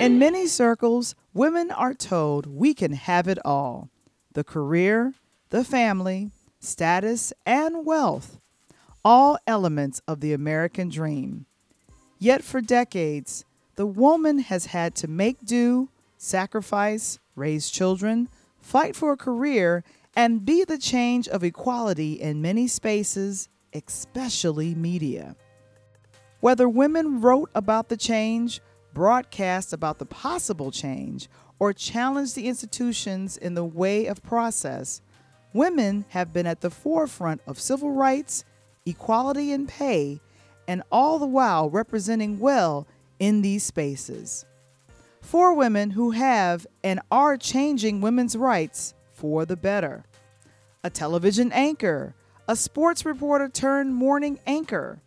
In many circles, women are told we can have it all. The career, the family, status, and wealth, all elements of the American dream. Yet for decades, the woman has had to make do, sacrifice, raise children, fight for a career, and be the change of equality in many spaces, especially media. Whether women wrote about the change, broadcast about the possible change, or challenged the institutions in the way of process, women have been at the forefront of civil rights, equality in pay, and all the while representing well in these spaces. For women who have and are changing women's rights for the better. A television anchor, a sports reporter turned morning anchor,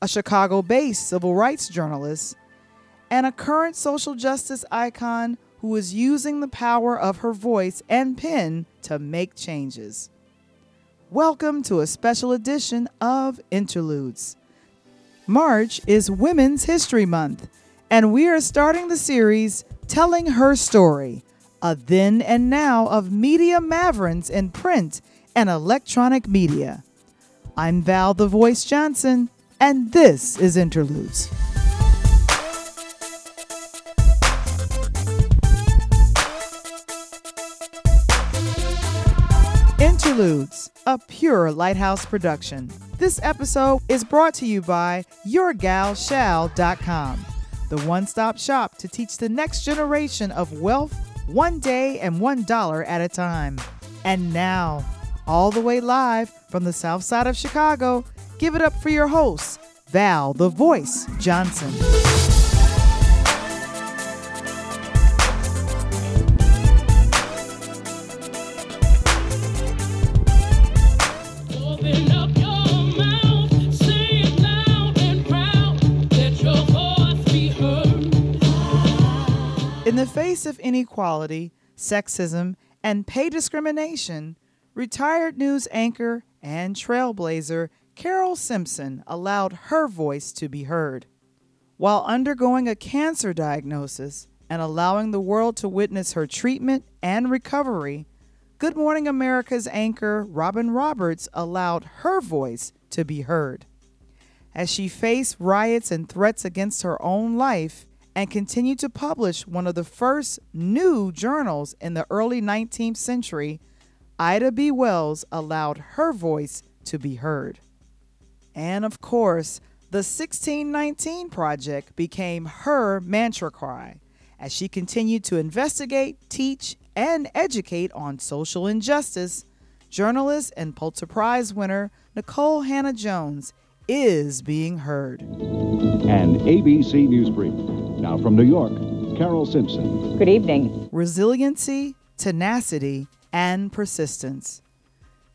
a Chicago based civil rights journalist, and a current social justice icon who is using the power of her voice and pen to make changes. Welcome to a special edition of Interludes. March is Women's History Month, and we are starting the series Telling Her Story, a then and now of media mavericks in print and electronic media. I'm Val the Voice Johnson, and this is Interludes. Interludes, a pure lighthouse production. This episode is brought to you by YourGalShall.com, the one stop shop to teach the next generation of wealth one day and one dollar at a time. And now, all the way live from the south side of Chicago, give it up for your host, Val the Voice Johnson. Of inequality, sexism, and pay discrimination, retired news anchor and trailblazer Carole Simpson allowed her voice to be heard. While undergoing a cancer diagnosis and allowing the world to witness her treatment and recovery, Good Morning America's anchor Robin Roberts allowed her voice to be heard. As she faced riots and threats against her own life and continued to publish one of the first new journals in the early 19th century, Ida B. Wells allowed her voice to be heard. And of course, the 1619 Project became her mantra cry as she continued to investigate, teach, and educate on social injustice. Journalist and Pulitzer Prize winner Nikole Hannah Jones is being heard. and ABC News Brief. Now from New York, Carole Simpson. Good evening. resiliency, tenacity, and persistence.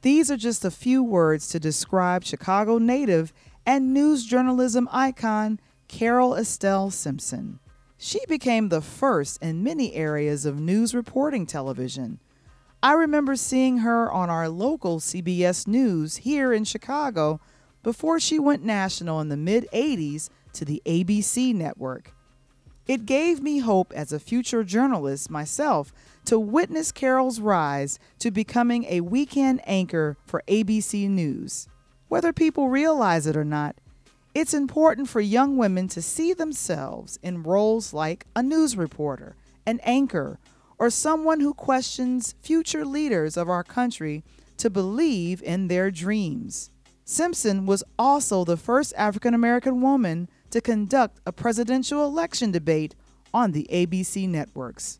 These are just a few words to describe Chicago native and news journalism icon Carole Estelle Simpson. She became the first in many areas of news reporting television. I remember seeing her on our local CBS News here in Chicago before she went national in the mid 80s to the ABC network. It gave me hope as a future journalist myself to witness Carole's rise to becoming a weekend anchor for ABC News. Whether people realize it or not, it's important for young women to see themselves in roles like a news reporter, an anchor, or someone who questions future leaders of our country to believe in their dreams. Simpson was also the first African American woman to conduct a presidential election debate on the ABC networks.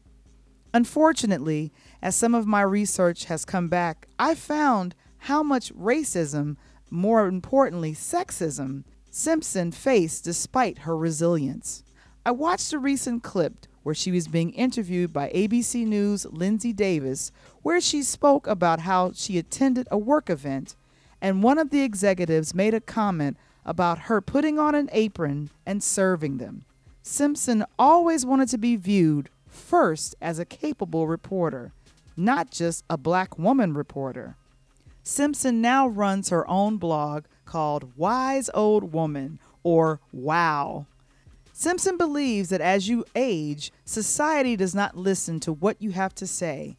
Unfortunately, as some of my research has come back, I found how much racism, more importantly, sexism, Simpson faced despite her resilience. I watched a recent clip where she was being interviewed by ABC News' Linsey Davis, where she spoke about how she attended a work event and one of the executives made a comment about her putting on an apron and serving them. Simpson always wanted to be viewed first as a capable reporter, not just a black woman reporter. Simpson now runs her own blog called Wise Old Woman, or WOW. Simpson believes that as you age, society does not listen to what you have to say.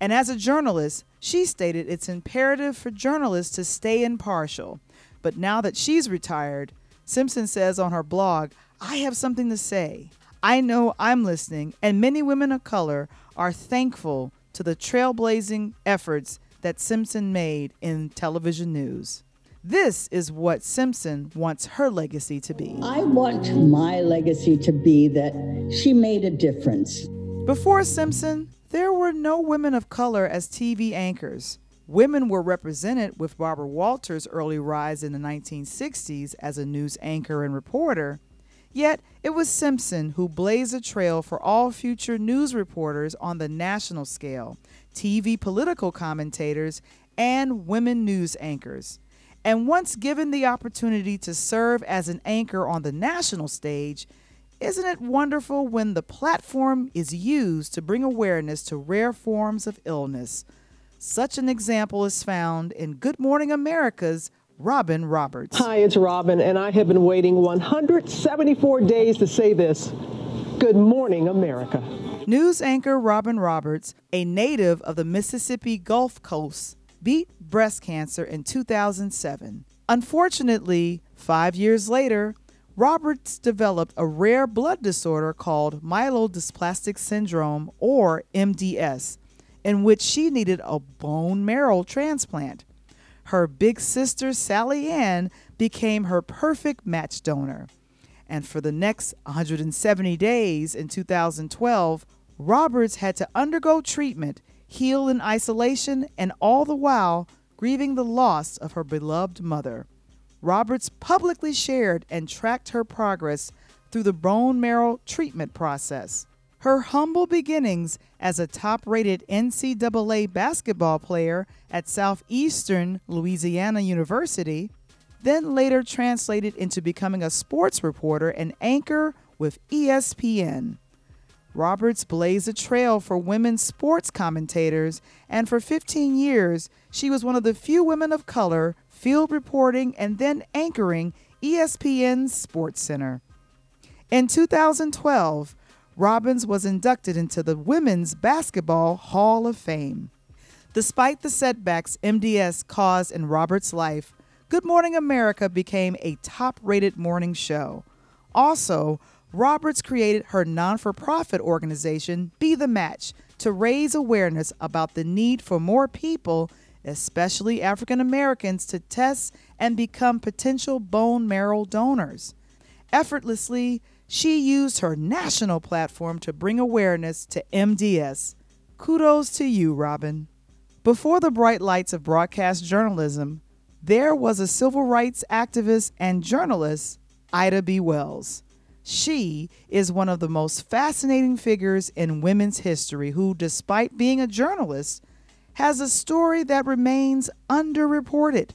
And as a journalist, she stated it's imperative for journalists to stay impartial. But now that she's retired, Simpson says on her blog, I have something to say. I know I'm listening, and many women of color are thankful to the trailblazing efforts that Simpson made in television news. This is what Simpson wants her legacy to be. I want my legacy to be that she made a difference. Before Simpson, there were no women of color as TV anchors. Women were represented with Barbara Walters' early rise in the 1960s as a news anchor and reporter. Yet, it was Simpson who blazed a trail for all future news reporters on the national scale, TV political commentators, and women news anchors. And once given the opportunity to serve as an anchor on the national stage, isn't it wonderful when the platform is used to bring awareness to rare forms of illness? Such an example is found in Good Morning America's Robin Roberts. Hi, it's Robin, and I have been waiting 174 days to say this. Good morning, America. News anchor Robin Roberts, a native of the Mississippi Gulf Coast, beat breast cancer in 2007. Unfortunately, five years later, Roberts developed a rare blood disorder called myelodysplastic syndrome, or MDS, in which she needed a bone marrow transplant. Her big sister, Sally Ann, became her perfect match donor. And for the next 170 days in 2012, Roberts had to undergo treatment, heal in isolation, and all the while grieving the loss of her beloved mother. Roberts publicly shared and tracked her progress through the bone marrow treatment process. Her humble beginnings as a top rated NCAA basketball player at Southeastern Louisiana University, then later translated into becoming a sports reporter and anchor with ESPN. Roberts blazed a trail for women sports commentators, and for 15 years, she was one of the few women of color field reporting and then anchoring ESPN's Sports Center. In 2012, Robbins was inducted into the Women's Basketball Hall of Fame. Despite the setbacks MDS caused in Roberts' life, Good Morning America became a top rated morning show. Also, Roberts created her non for profit organization, Be the Match, to raise awareness about the need for more people, especially African Americans, to test and become potential bone marrow donors. Effortlessly, she used her national platform to bring awareness to MDS. Kudos to you, Robin. Before the bright lights of broadcast journalism, there was a civil rights activist and journalist, Ida B. Wells. She is one of the most fascinating figures in women's history who, despite being a journalist, has a story that remains underreported.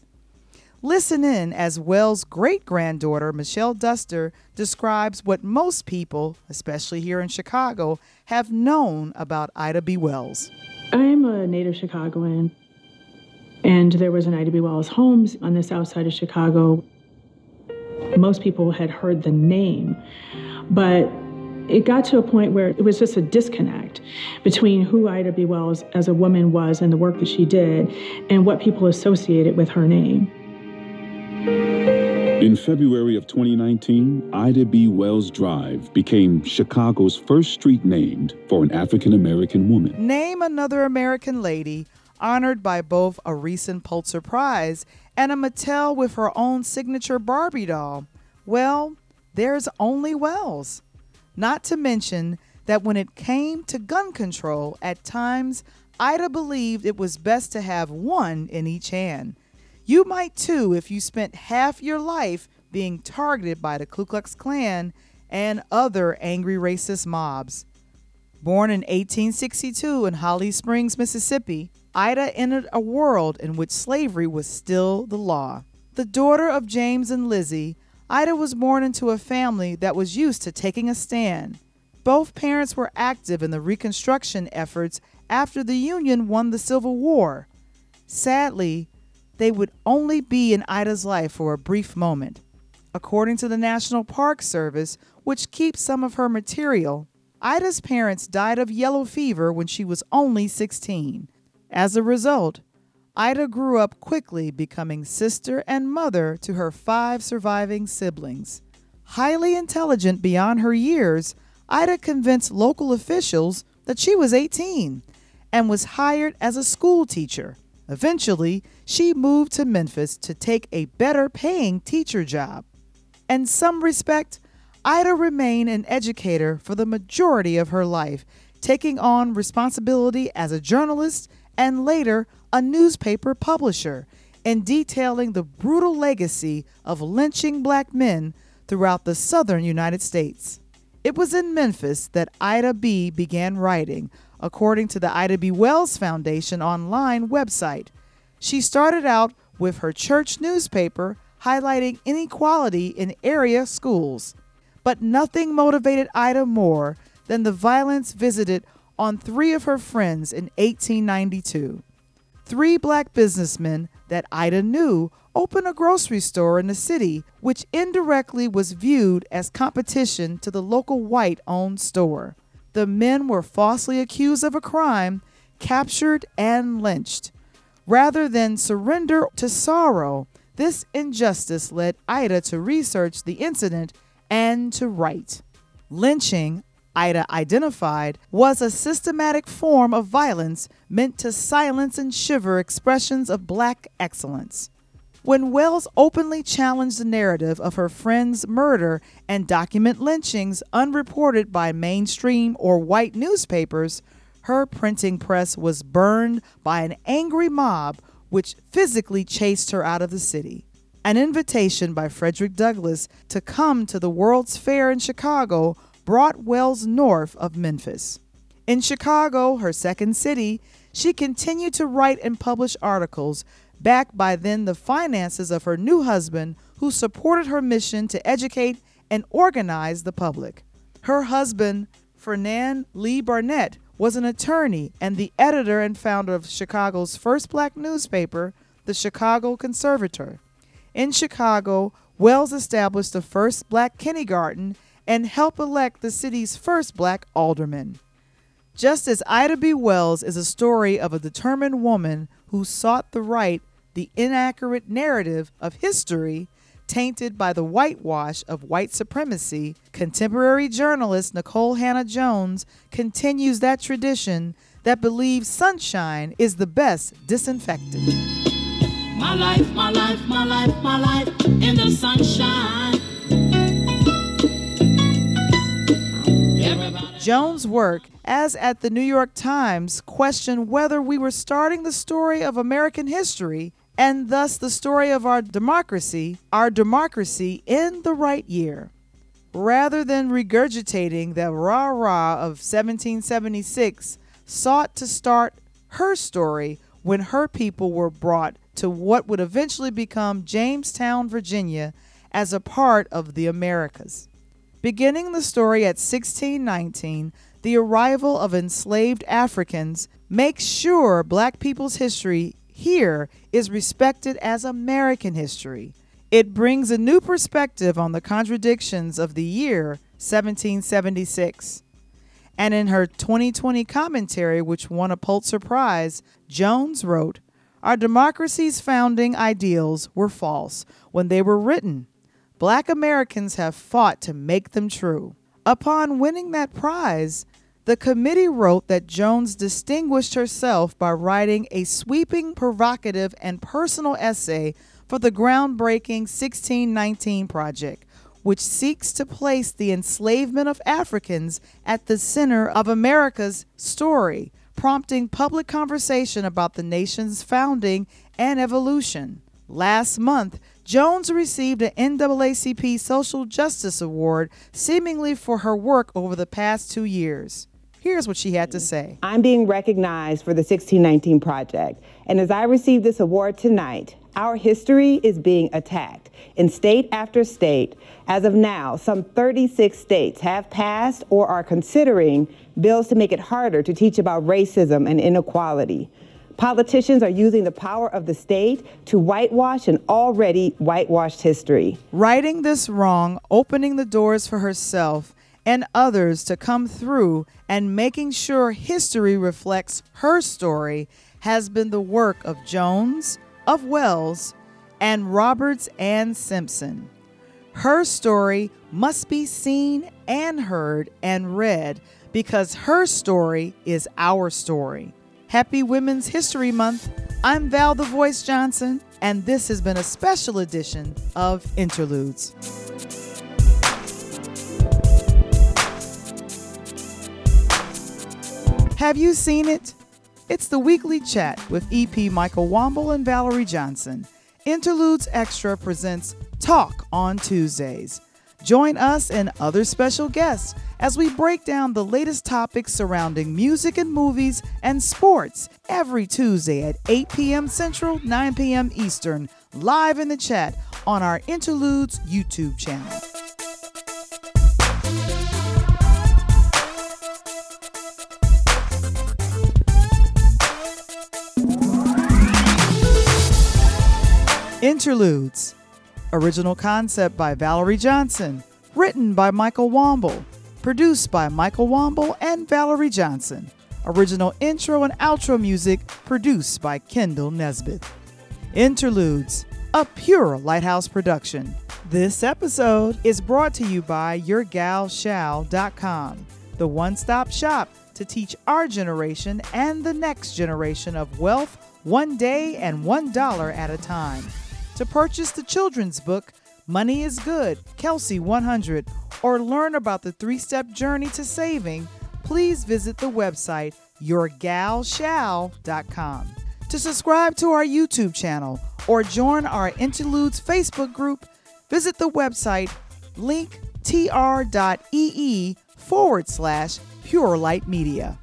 Listen in as Wells' great granddaughter, Michelle Duster, describes what most people, especially here in Chicago, have known about Ida B. Wells. I'm a native Chicagoan, and there was an Ida B. Wells Homes on the south side of Chicago most people had heard the name, but it got to a point where it was just a disconnect between who Ida B. Wells as a woman was and the work that she did and what people associated with her name. In February of 2019, Ida B. Wells Drive became Chicago's first street named for an African American woman. Name another American lady honored by both a recent Pulitzer Prize and a Mattel with her own signature Barbie doll. Well, there's only Wells. Not to mention that when it came to gun control, at times Ida believed it was best to have one in each hand. You might too if you spent half your life being targeted by the Ku Klux Klan and other angry racist mobs. Born in 1862 in Holly Springs, Mississippi, Ida entered a world in which slavery was still the law. The daughter of James and Lizzie, Ida was born into a family that was used to taking a stand. Both parents were active in the Reconstruction efforts after the Union won the Civil War. Sadly, they would only be in Ida's life for a brief moment. According to the National Park Service, which keeps some of her material, Ida's parents died of yellow fever when she was only 16. As a result, Ida grew up quickly, becoming sister and mother to her five surviving siblings. Highly intelligent beyond her years, Ida convinced local officials that she was 18 and was hired as a school teacher. Eventually, she moved to Memphis to take a better paying teacher job. In some respect, Ida remained an educator for the majority of her life, taking on responsibility as a journalist and later a newspaper publisher, and detailing the brutal legacy of lynching black men throughout the southern United States. It was in Memphis that Ida B. began writing, according to the Ida B. Wells Foundation online website. She started out with her church newspaper highlighting inequality in area schools. But nothing motivated Ida more than the violence visited on three of her friends in 1892. Three black businessmen that Ida knew opened a grocery store in the city, which indirectly was viewed as competition to the local white owned store. The men were falsely accused of a crime, captured, and lynched. Rather than surrender to sorrow, this injustice led Ida to research the incident and to write. Lynching, Ida identified, was a systematic form of violence meant to silence and shiver expressions of black excellence. When Wells openly challenged the narrative of her friend's murder and document lynchings unreported by mainstream or white newspapers, her printing press was burned by an angry mob which physically chased her out of the city. An invitation by Frederick Douglass to come to the World's Fair in Chicago brought Wells north of Memphis. In Chicago, her second city, she continued to write and publish articles backed by then the finances of her new husband, who supported her mission to educate and organize the public. Her husband, Ferdinand Lee Barnett, was an attorney and the editor and founder of Chicago's first black newspaper, the Chicago Conservator. In Chicago, Wells established the first black kindergarten and helped elect the city's first black alderman. Just as Ida B. Wells is a story of a determined woman who sought the right, the inaccurate narrative of history tainted by the whitewash of white supremacy, contemporary journalist Nikole Hannah-Jones continues that tradition that believes sunshine is the best disinfectant. My life, my life, my life, my life in the sunshine. Everybody. Jones' work, as at the New York Times, questioned whether we were starting the story of American history and thus the story of our democracy, our democracy in the right year. Rather than regurgitating the rah rah of 1776, sought to start her story when her people were brought to what would eventually become Jamestown, Virginia, as a part of the Americas. Beginning the story at 1619, the arrival of enslaved Africans makes sure black people's history here is respected as American history. It brings a new perspective on the contradictions of the year 1776. And in her 2020 commentary, which won a Pulitzer Prize, Jones wrote, Our democracy's founding ideals were false when they were written. Black Americans have fought to make them true. Upon winning that prize, the committee wrote that Jones distinguished herself by writing a sweeping, provocative, and personal essay for the groundbreaking 1619 Project, which seeks to place the enslavement of Africans at the center of America's story, prompting public conversation about the nation's founding and evolution. Last month, Jones received an NAACP Social Justice Award, seemingly for her work over the past two years. Here's what she had to say. I'm being recognized for the 1619 Project. And as I receive this award tonight, our history is being attacked in state after state. As of now, some 36 states have passed or are considering bills to make it harder to teach about racism and inequality. Politicians are using the power of the state to whitewash an already whitewashed history. Righting this wrong, opening the doors for herself and others to come through, and making sure history reflects her story has been the work of Jones, of Wells, and Roberts and Simpson. Her story must be seen and heard and read because her story is our story. Happy Women's History Month. I'm Val the Voice Johnson, and this has been a special edition of Interludes. Have you seen it? It's the weekly chat with EP Michael Wamble and Valerie Johnson. Interludes Extra presents Talk on Tuesdays. Join us and other special guests as we break down the latest topics surrounding music and movies and sports every Tuesday at 8 p.m. Central, 9 p.m. Eastern, live in the chat on our Interludes YouTube channel. Interludes. Original concept by Valerie Johnson. Written by Michael Wamble. Produced by Michael Wamble and Valerie Johnson. Original intro and outro music produced by Kendall Nesbitt. Interludes. A pure Lighthouse production. This episode is brought to you by YourGalShall.com, the one stop shop to teach our generation and the next generation of wealth one day and one dollar at a time. To purchase the children's book, Money is Good, Kelsey 100, or learn about the three step journey to saving, please visit the website yourgalshall.com. To subscribe to our YouTube channel or join our Interludes Facebook group, visit the website linktr.ee forward slash Pure Light Media.